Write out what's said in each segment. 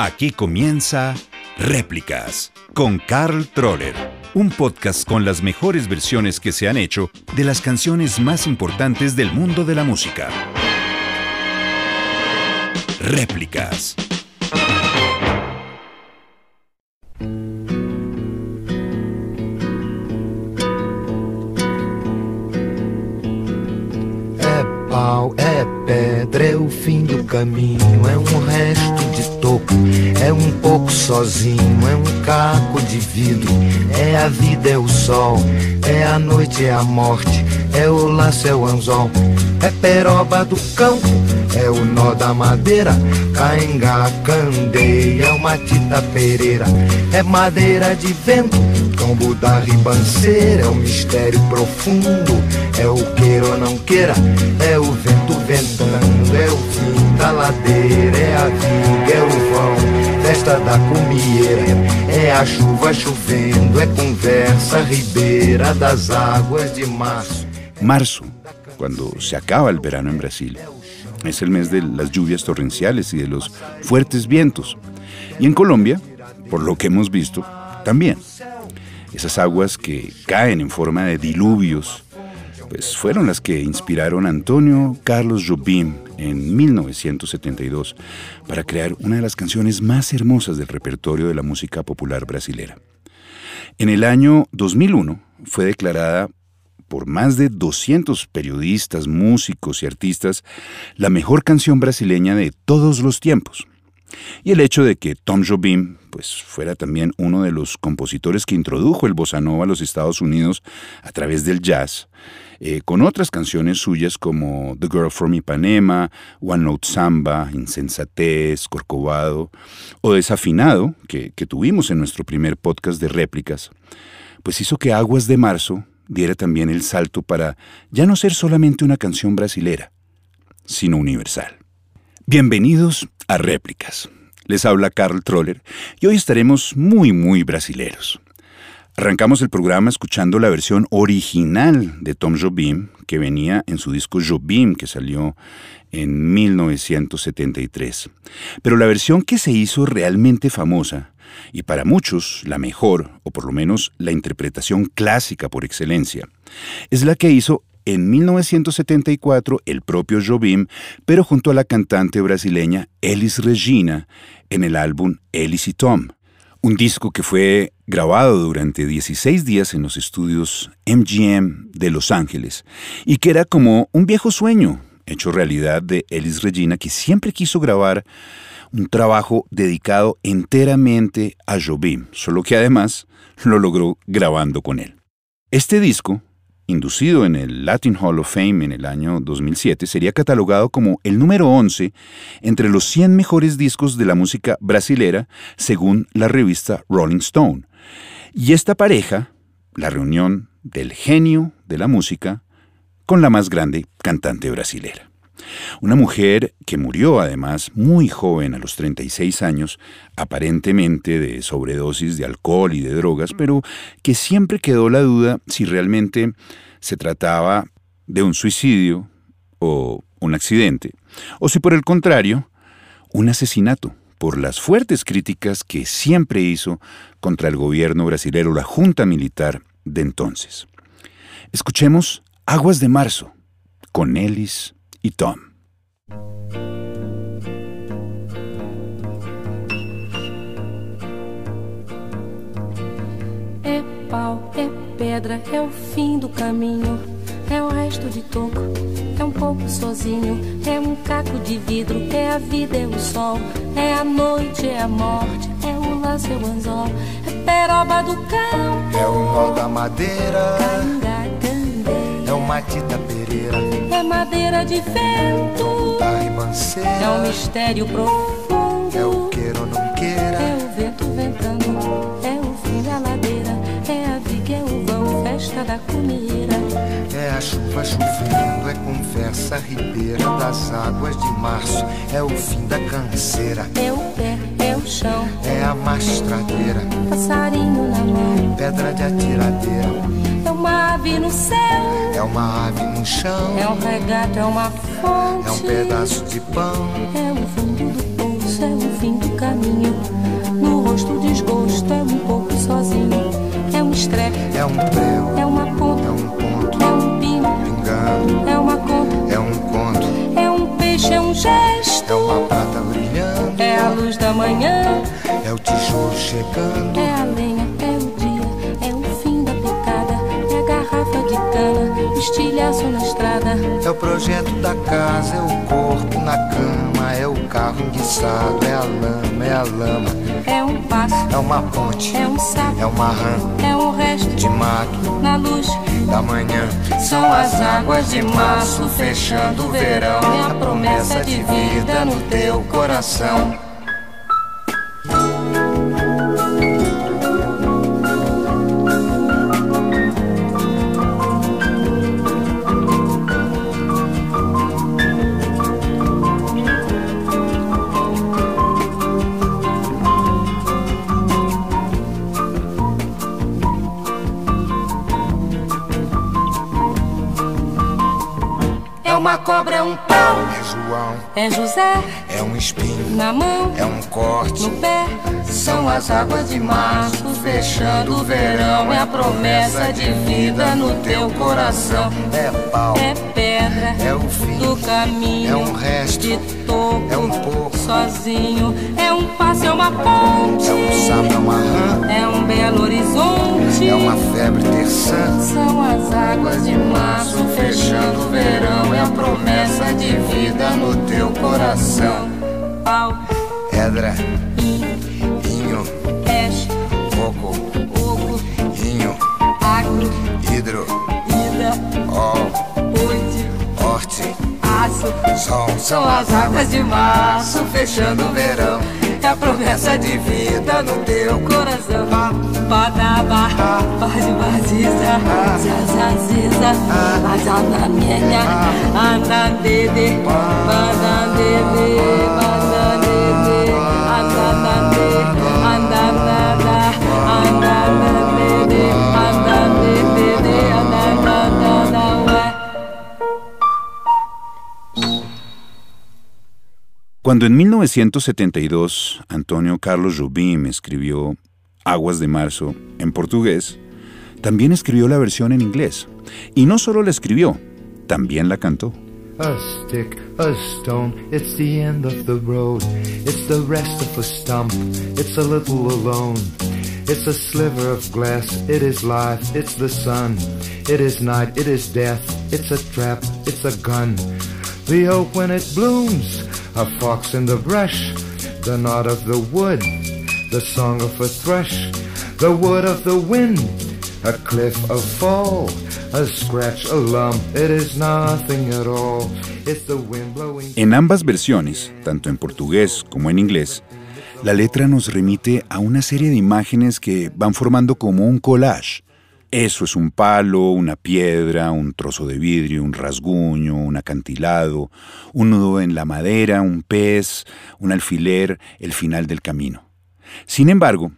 Aquí comienza Réplicas con Carl Troller, un podcast con las mejores versiones que se han hecho de las canciones más importantes del mundo de la música. Réplicas. É pau, é pedra, é o fim do é um resto é um pouco sozinho, é um caco de vidro, é a vida, é o sol, é a noite, é a morte, é o laço, é o anzol, é peroba do campo, é o nó da madeira, cainga, candeia, é uma tita pereira, é madeira de vento, tombo da ribanceira, é o mistério profundo, é o queira ou não queira, é o vento ventando, é o fim da ladeira, é a viga, é o vão, festa da comieira, é a chuva chovendo, é conversa ribeira das águas de março. Marzo, cuando se acaba el verano en Brasil, es el mes de las lluvias torrenciales y de los fuertes vientos. Y en Colombia, por lo que hemos visto, también. Esas aguas que caen en forma de diluvios, pues fueron las que inspiraron a Antonio Carlos Jobim en 1972 para crear una de las canciones más hermosas del repertorio de la música popular brasilera. En el año 2001 fue declarada por más de 200 periodistas, músicos y artistas la mejor canción brasileña de todos los tiempos. Y el hecho de que Tom Jobim pues, fuera también uno de los compositores que introdujo el bossa nova a los Estados Unidos a través del jazz, eh, con otras canciones suyas como The Girl from Ipanema, One Note Samba, Insensatez, Corcovado o Desafinado, que, que tuvimos en nuestro primer podcast de réplicas, pues hizo que Aguas de Marzo diera también el salto para ya no ser solamente una canción brasilera, sino universal. Bienvenidos a Réplicas. Les habla Carl Troller y hoy estaremos muy, muy brasileros. Arrancamos el programa escuchando la versión original de Tom Jobim, que venía en su disco Jobim, que salió en 1973. Pero la versión que se hizo realmente famosa, y para muchos la mejor, o por lo menos la interpretación clásica por excelencia, es la que hizo en 1974 el propio Jobim, pero junto a la cantante brasileña Elis Regina en el álbum Elis y Tom, un disco que fue grabado durante 16 días en los estudios MGM de Los Ángeles y que era como un viejo sueño hecho realidad de Elis Regina que siempre quiso grabar un trabajo dedicado enteramente a Jobim, solo que además lo logró grabando con él. Este disco inducido en el Latin Hall of Fame en el año 2007, sería catalogado como el número 11 entre los 100 mejores discos de la música brasilera, según la revista Rolling Stone. Y esta pareja, la reunión del genio de la música con la más grande cantante brasilera. Una mujer que murió además muy joven, a los 36 años, aparentemente de sobredosis de alcohol y de drogas, pero que siempre quedó la duda si realmente se trataba de un suicidio o un accidente, o si por el contrario, un asesinato por las fuertes críticas que siempre hizo contra el gobierno brasilero, la junta militar de entonces. Escuchemos Aguas de Marzo con Ellis É pau, é pedra, é o fim do caminho, é o resto de toco, é um pouco sozinho, é um caco de vidro, é a vida, é o sol, é a noite, é a morte, é o laço, é o anzol, é peroba do campo, É o nó da madeira, canga, candeia, é uma tita pereira, é madeira de vento, da é um ribanceira, mistério profundo. é o queira ou não É queira, o vento ventando, é o fim da ladeira, é a viga, é o vão, festa da comieira. é a chuva chovendo, é conversa ribeira das águas de março, é o fim da canseira, É o pé, é o chão, é a mastradeira, passarinho na mão, pedra de atiradeira, é uma ave no céu, é uma ave no chão, é um regato, é uma fonte, é um pedaço de pão, é o fundo do poço, é o fim do caminho. No rosto desgosto é um pouco sozinho. É um estrepe, É um prego, é uma ponta, é um ponto, é um pino, pingando, é uma conta, é um conto, é um peixe, é um gesto. é uma prata brilhando, É a luz da manhã, é o tijolo chegando, é a lenha, estilhaço na estrada. é o projeto da casa, é o corpo na cama, é o carro enguiçado, é a lama, é a lama, É um passo, é uma ponte, é um sapo, é uma rã é um resto de mato na luz. da manhã. São as águas de março fechando o verão. É a promessa de vida no teu coração. Cobra, é um pau, É João, é José é um espinho, na mão, é um corte, no pé. São as águas de março fechando o verão. É a promessa de vida no teu coração. é pau, É pedra é o fim, do caminho. é um resto, de é um pouco, sozinho. É um passo, é uma ponte. é um sapo, é uma rã, É um belo horizonte. é uma febre terçã, São as águas de março fechando o verão. É a promessa de vida no teu coração. Pau, pedra, in, inho, peixe, coco, oco, inho, agro, hidro, ida, ol, aço. sol, São as águas de março fechando o verão. É a promessa de vida no teu coração. Badaba, bade baziza, zazaziza, azanamenha, andandede, Cuando en 1972 Antonio Carlos Jobim escribió Aguas de Marzo en portugués, también escribió la versión en inglés. Y no solo la escribió, también la cantó. A stick, a stone, it's the end of the road. It's the rest of a stump, it's a little alone. It's a sliver of glass, it is life, it's the sun. It is night, it is death, it's a trap, it's a gun. The oak when it blooms, a fox in the brush. The knot of the wood, the song of a thrush. The wood of the wind, a cliff, a fall, a scratch, a lump. It is nothing at all. It's the wind blowing. En ambas versiones, tanto en portugués como en inglés, la letra nos remite a una serie de imágenes que van formando como un collage. Eso es un palo, una piedra, un trozo de vidrio, un rasguño, un acantilado, un nudo en la madera, un pez, un alfiler, el final del camino. Sin embargo,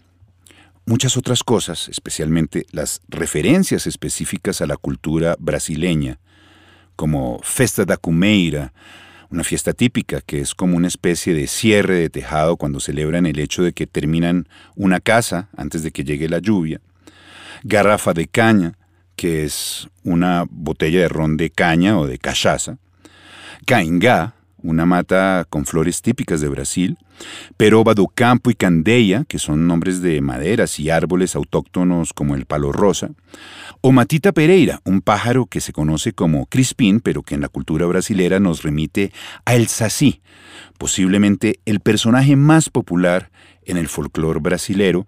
muchas otras cosas, especialmente las referencias específicas a la cultura brasileña, como Festa da Cumeira, una fiesta típica que es como una especie de cierre de tejado cuando celebran el hecho de que terminan una casa antes de que llegue la lluvia, garrafa de caña, que es una botella de ron de caña o de cachaza, caingá, una mata con flores típicas de Brasil, peroba do campo y candeia, que son nombres de maderas y árboles autóctonos como el palo rosa, o matita pereira, un pájaro que se conoce como crispín, pero que en la cultura brasilera nos remite a el saci, posiblemente el personaje más popular en el folclore brasilero,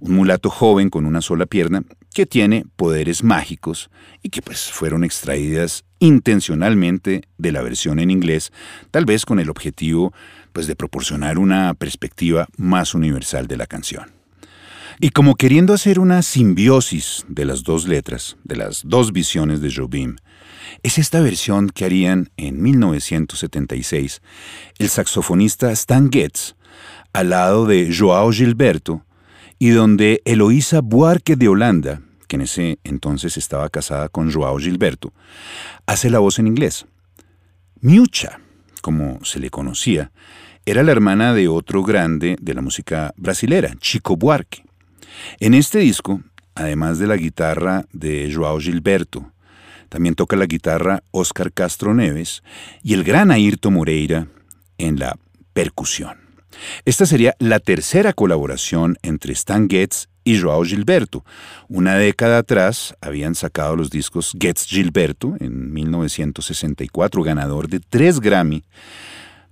un mulato joven con una sola pierna que tiene poderes mágicos y que pues fueron extraídas intencionalmente de la versión en inglés, tal vez con el objetivo pues de proporcionar una perspectiva más universal de la canción. Y como queriendo hacer una simbiosis de las dos letras, de las dos visiones de Jobim, es esta versión que harían en 1976 el saxofonista Stan Getz al lado de Joao Gilberto y donde Eloísa Buarque de Holanda, que en ese entonces estaba casada con Joao Gilberto, hace la voz en inglés. Miucha, como se le conocía, era la hermana de otro grande de la música brasilera, Chico Buarque. En este disco, además de la guitarra de Joao Gilberto, también toca la guitarra Oscar Castro Neves y el gran Ayrton Moreira en la percusión. Esta sería la tercera colaboración entre Stan Getz y Joao Gilberto. Una década atrás habían sacado los discos Getz Gilberto en 1964, ganador de tres Grammy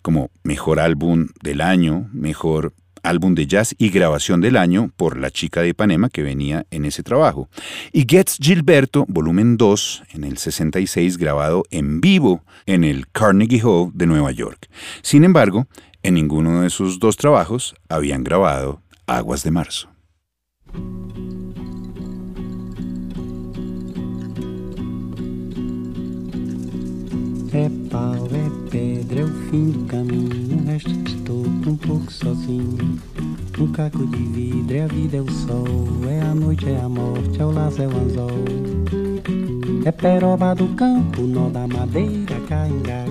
como Mejor Álbum del Año, Mejor Álbum de Jazz y Grabación del Año por La Chica de Ipanema que venía en ese trabajo. Y Getz Gilberto, volumen 2, en el 66, grabado en vivo en el Carnegie Hall de Nueva York. Sin embargo, en ninguno de sus dos trabajos habían grabado Aguas de Marzo. É pau, é pedra, é o fim do caminho. O resto estou um pouco sozinho. Um caco de vidro, é a vida, é o sol. É a noite, é a morte, é o laço, é o anzol. É peroba do campo, nó da madeira, cainga,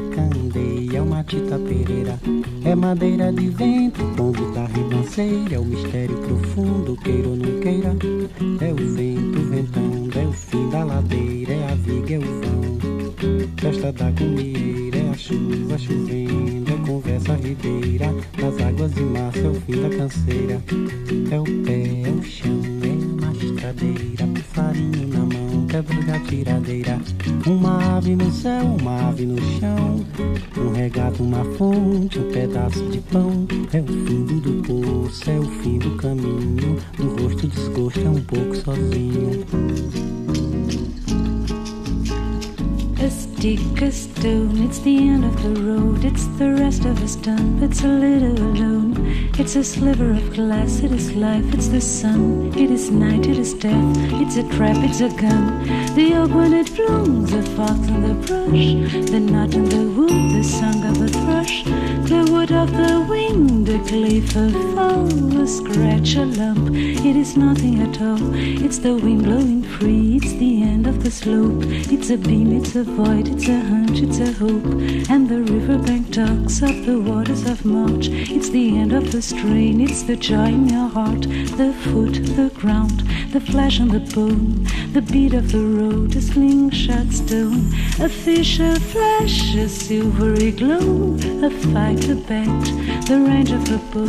candeia, é uma tita pereira. É madeira de vento, pombo da ribanceira. É o mistério profundo, queira ou não queira. É o vento, ventando, é o fim da ladeira. É a viga, é o vão. Festa da comieira, é a chuva chovendo, é conversa ribeira, nas águas de março é o fim da canseira. É o pé, é o chão, é uma estradeira, farinho da tiradeira. Uma ave no céu, uma ave no chão, um regato, uma fonte, um pedaço de pão. É o fundo do poço, é o fim do caminho, do rosto desgosto é um pouco sozinho. Stick, a stone, it's the end of the road. It's the rest of us done, it's a little alone. It's a sliver of glass, it is life, it's the sun. It is night, it is death, it's a trap, it's a gun. The oak when it blooms, the fox in the brush. The knot in the wood, the song of a thrush. The wood of the wind, a cliff, a fall, a scratch, a lump. It is nothing at all, it's the wind blowing free, it's the end of the slope. It's a beam, it's a void, it's a hunch, it's a hope. And the riverbank talks of the waters of March. It's the end of the strain, it's the joy in your heart. The foot, the ground, the flesh and the bone. The beat of the road, a slingshot stone. A fish, a flash, a silvery glow. A fight, a bet, the range of the bow.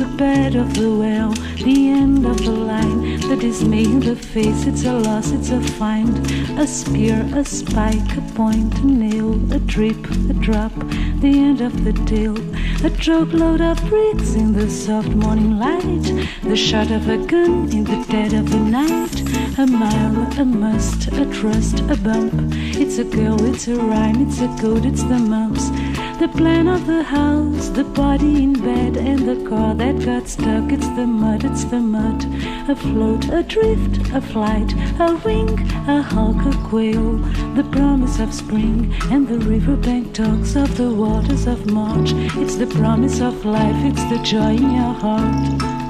The bed of the well, the end of the line. The dismay in the face, it's a loss, it's a find. A spear, a spike, a point, a nail, a drip, a drop, the end of the tale. A joke load of bricks in the soft morning light, the shot of a gun in the dead of the night. A mile, a must, a trust, a bump. It's a girl, it's a rhyme, it's a code, it's the mumps. The plan of the house, the body in bed, and the car that got stuck. It's the mud, it's the mud. A float, a drift, a flight, a wing, a hawk, a quail. The promise of spring, and the riverbank talks of the waters of March. It's the promise of life, it's the joy in your heart.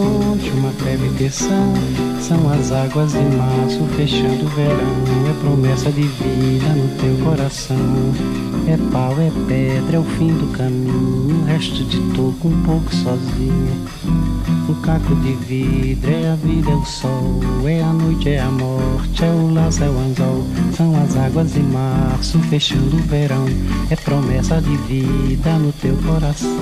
Horizonte, uma breve tensão. São as águas de março fechando o verão. É promessa de vida no teu coração. É pau, é pedra, é o fim do caminho. Um resto de toco um pouco sozinho. Um caco de vidro, é a vida, é o sol, é a noite, é a morte, é o laço, é o anzol, são as águas de março fechando o verão, é promessa de vida no teu coração.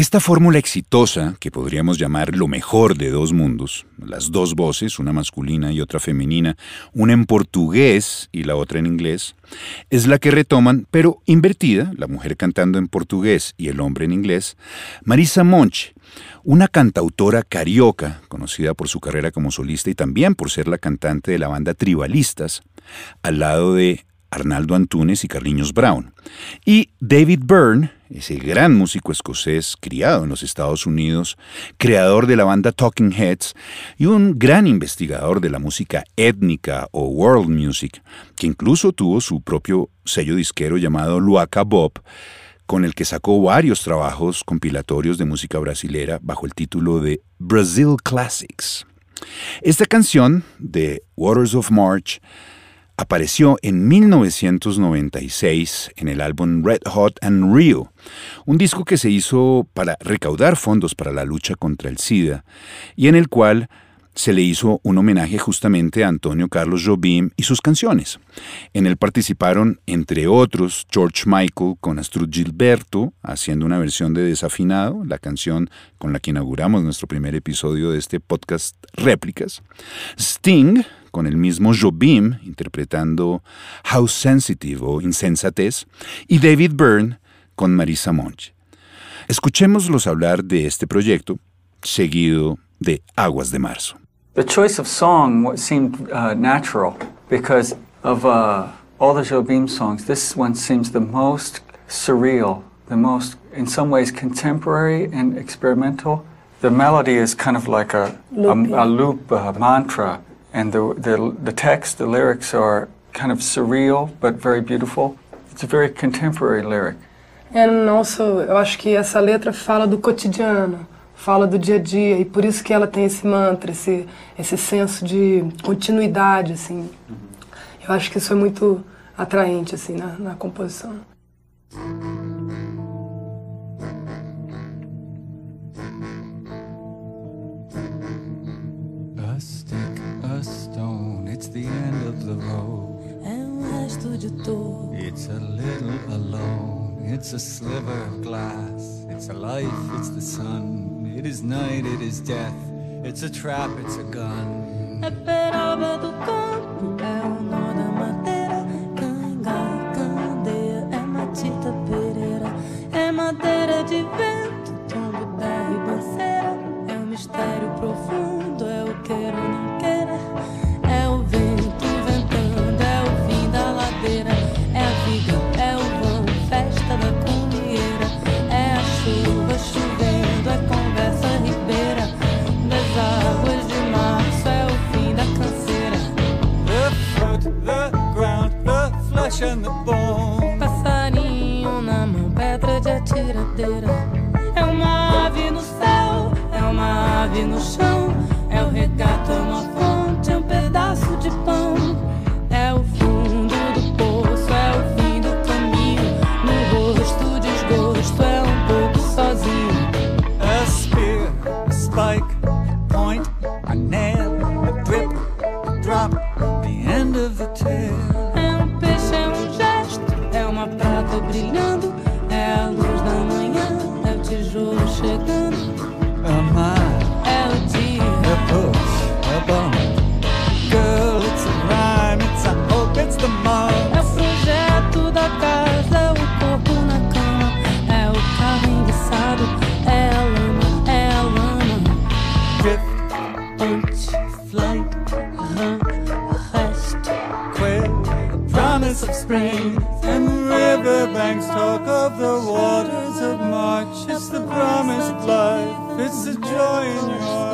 Esta fórmula exitosa, que podríamos llamar lo mejor de dos mundos, las dos voces, una masculina y otra femenina, una en portugués y la otra en inglés, es la que retoman, pero invertida, la mujer cantando en portugués y el hombre en inglés, Marisa Monch, una cantautora carioca, conocida por su carrera como solista y también por ser la cantante de la banda Tribalistas, al lado de Arnaldo Antunes y Carliños Brown. Y David Byrne, ese gran músico escocés criado en los Estados Unidos, creador de la banda Talking Heads y un gran investigador de la música étnica o world music, que incluso tuvo su propio sello disquero llamado Luaca Bob, con el que sacó varios trabajos compilatorios de música brasilera bajo el título de Brazil Classics. Esta canción de Waters of March apareció en 1996 en el álbum Red Hot and Real, un disco que se hizo para recaudar fondos para la lucha contra el SIDA y en el cual se le hizo un homenaje justamente a Antonio Carlos Jobim y sus canciones. En él participaron, entre otros, George Michael con Astrud Gilberto, haciendo una versión de Desafinado, la canción con la que inauguramos nuestro primer episodio de este podcast Réplicas, Sting con el mismo Jobim interpretando How Sensitive o Insensatez, y David Byrne con Marisa Monch. Escuchémoslos hablar de este proyecto, seguido de Aguas de Marzo. The choice of song seemed uh, natural because of uh, all the Jobim songs. This one seems the most surreal, the most, in some ways, contemporary and experimental. The melody is kind of like a, a, a loop, a mantra and the, the, the text, the lyrics are kind of surreal but very beautiful. It's a very contemporary lyric. And also, eu acho que essa letra fala do cotidiano, fala do dia a dia e por isso que ela tem esse mantra, esse esse senso de continuidade, assim. Uhum. Eu acho que isso é muito atraente assim na, na composição. It's a sliver of glass. It's a life, it's the sun. It is night, it is death. It's a trap, it's a gun. The bone. Passarinho na mão, pedra de atiradeira. Spring. riverbanks talk of the waters of March. It's the promised life, it's the joy in your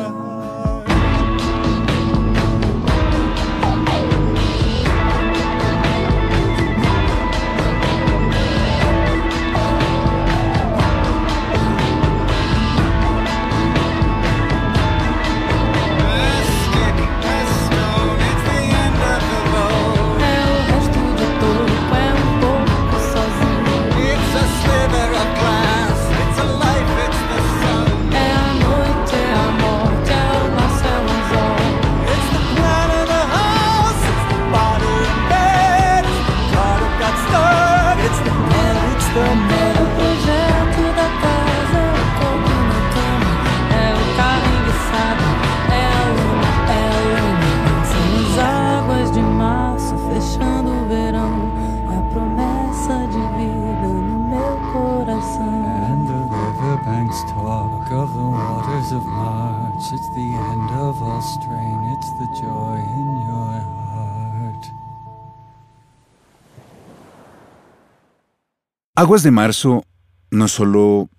Aguas de Marzo no solo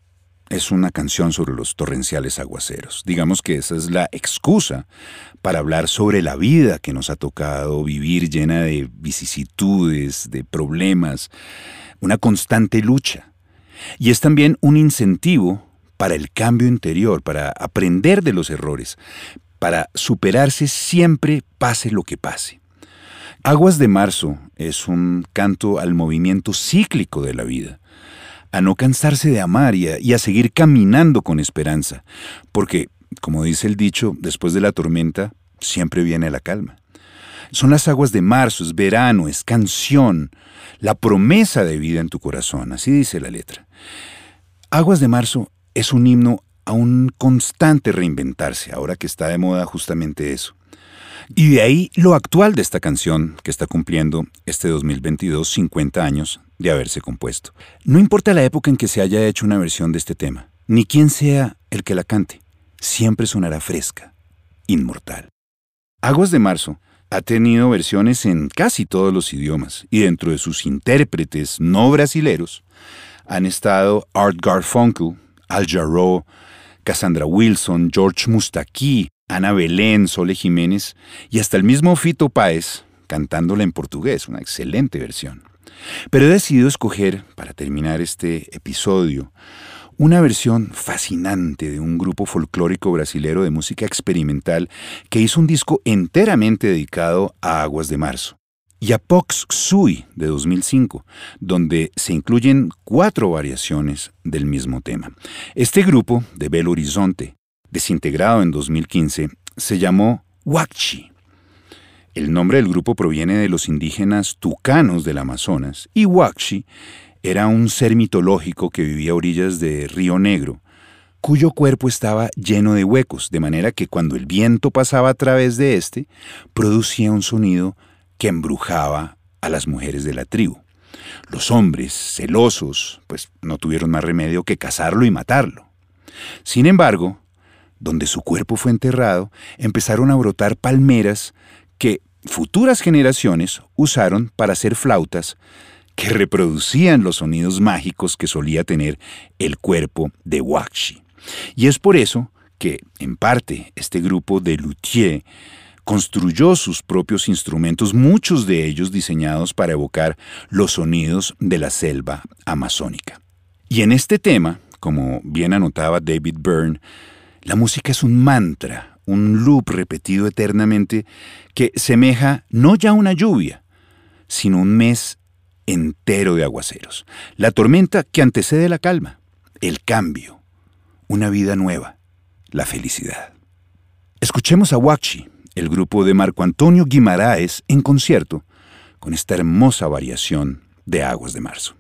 es una canción sobre los torrenciales aguaceros. Digamos que esa es la excusa para hablar sobre la vida que nos ha tocado vivir llena de vicisitudes, de problemas, una constante lucha. Y es también un incentivo para el cambio interior, para aprender de los errores, para superarse siempre pase lo que pase. Aguas de Marzo es un canto al movimiento cíclico de la vida, a no cansarse de amar y a, seguir caminando con esperanza, porque, como dice el dicho, después de la tormenta siempre viene la calma. Son las aguas de marzo, es verano, es canción, la promesa de vida en tu corazón, así dice la letra. Aguas de marzo es un himno a un constante reinventarse, ahora que está de moda justamente eso. Y de ahí lo actual de esta canción, que está cumpliendo este 2022 50 años de haberse compuesto. No importa la época en que se haya hecho una versión de este tema, ni quién sea el que la cante, siempre sonará fresca, inmortal. Aguas de Marzo ha tenido versiones en casi todos los idiomas, y dentro de sus intérpretes no brasileros han estado Art Garfunkel, Al Jarreau, Cassandra Wilson, George Mustaki, Ana Belén, Sole Jiménez y hasta el mismo Fito Páez cantándola en portugués, una excelente versión. Pero he decidido escoger, para terminar este episodio, una versión fascinante de un grupo folclórico brasilero de música experimental que hizo un disco enteramente dedicado a Aguas de Marzo. Yapox Xui de 2005, donde se incluyen cuatro variaciones del mismo tema. Este grupo de Belo Horizonte, desintegrado en 2015, se llamó Huachi. El nombre del grupo proviene de los indígenas tucanos del Amazonas y Huachi era un ser mitológico que vivía a orillas de Río Negro, cuyo cuerpo estaba lleno de huecos, de manera que cuando el viento pasaba a través de éste, producía un sonido que embrujaba a las mujeres de la tribu. Los hombres, celosos, pues no tuvieron más remedio que cazarlo y matarlo. Sin embargo, donde su cuerpo fue enterrado, empezaron a brotar palmeras que futuras generaciones usaron para hacer flautas que reproducían los sonidos mágicos que solía tener el cuerpo de Wakshi. Y es por eso que, en parte, este grupo de luthier construyó sus propios instrumentos, muchos de ellos diseñados para evocar los sonidos de la selva amazónica. Y en este tema, como bien anotaba David Byrne, la música es un mantra, un loop repetido eternamente que semeja no ya una lluvia, sino un mes entero de aguaceros. La tormenta que antecede la calma, el cambio, una vida nueva, la felicidad. Escuchemos a Wakchi, el grupo de Marco Antonio Guimaraes en concierto, con esta hermosa variación de Aguas de Marzo.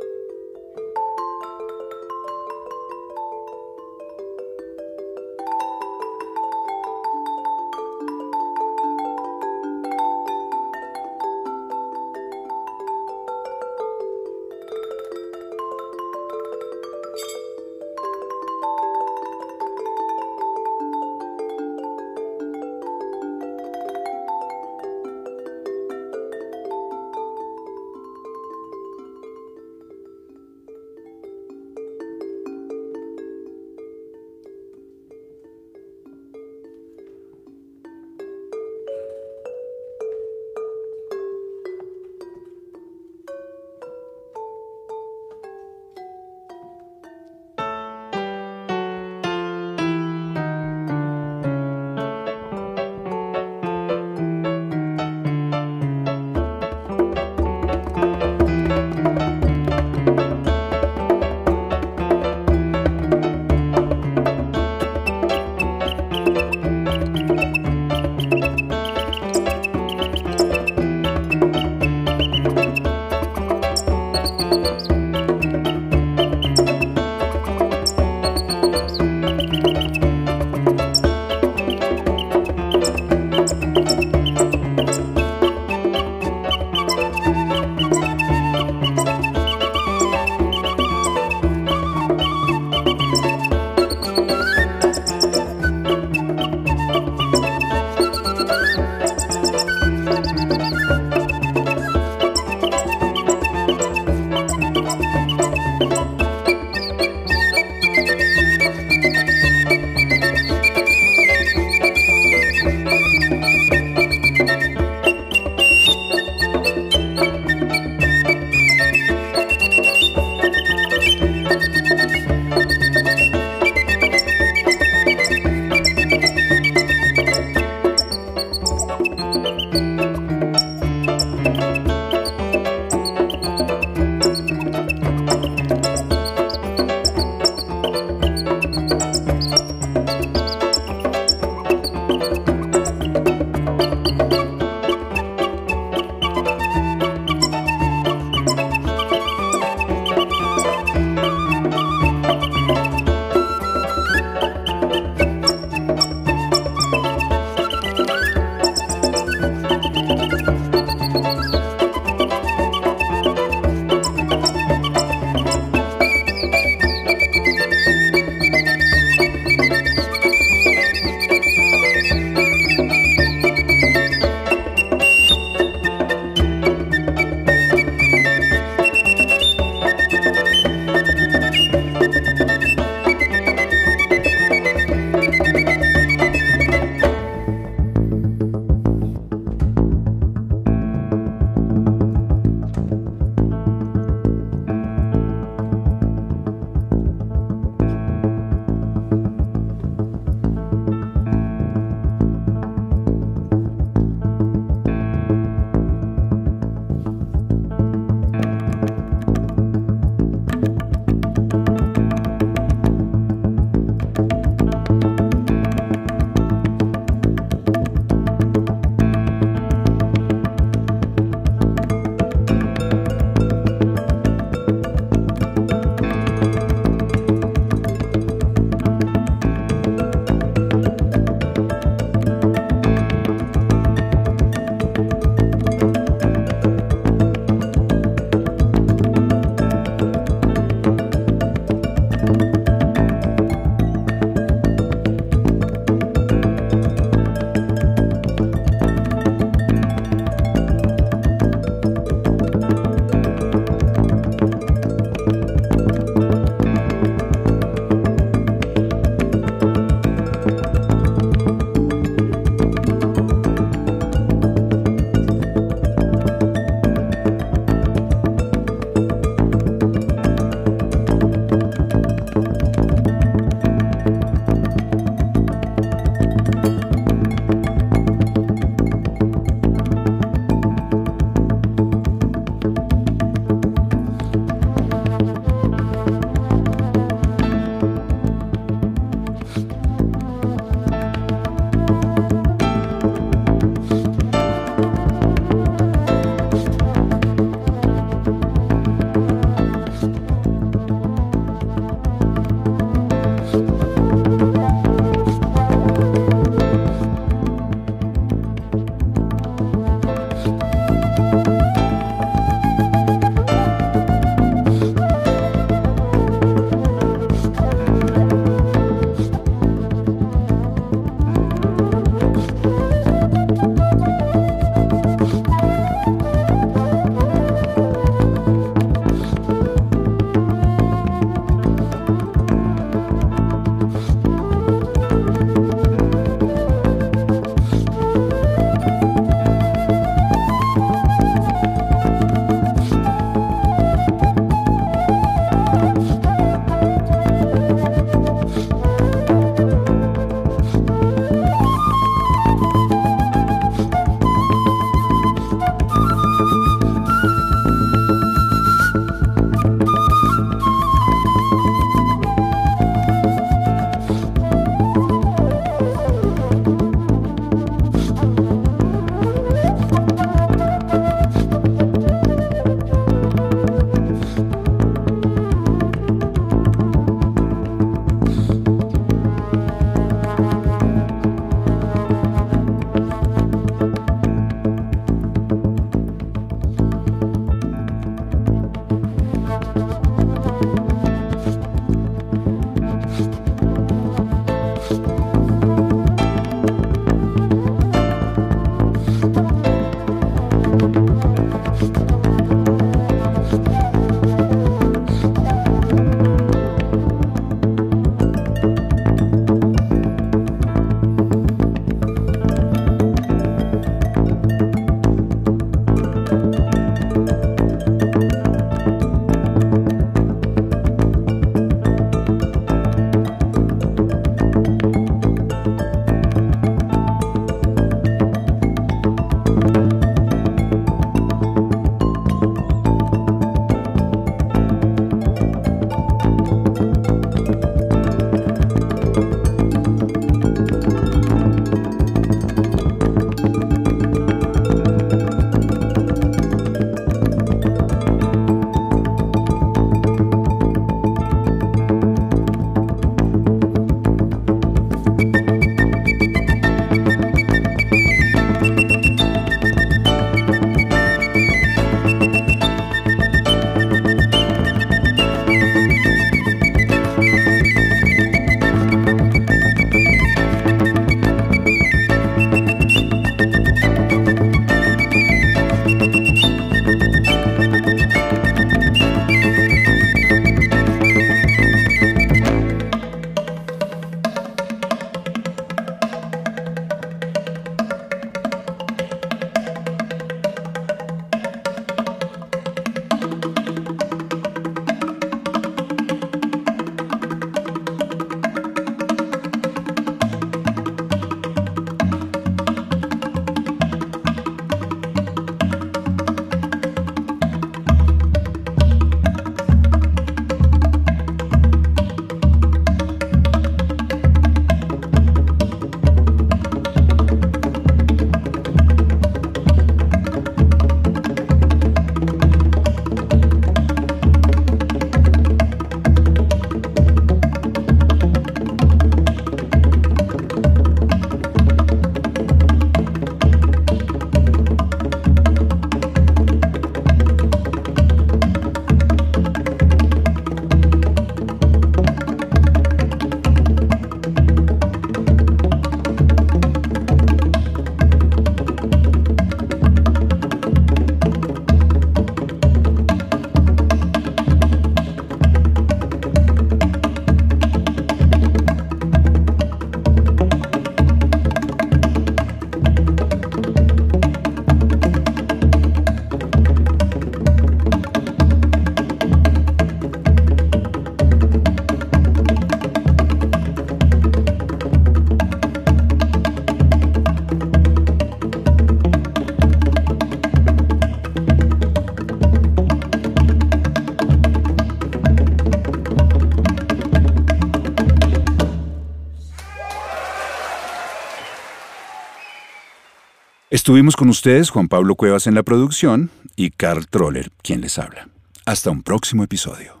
Estuvimos con ustedes, Juan Pablo Cuevas en la producción y Carl Troller, quien les habla. Hasta un próximo episodio.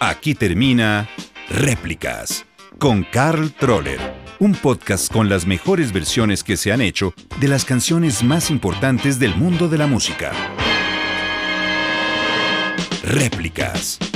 Aquí termina Réplicas con Carl Troller, un podcast con las mejores versiones que se han hecho de las canciones más importantes del mundo de la música. Réplicas.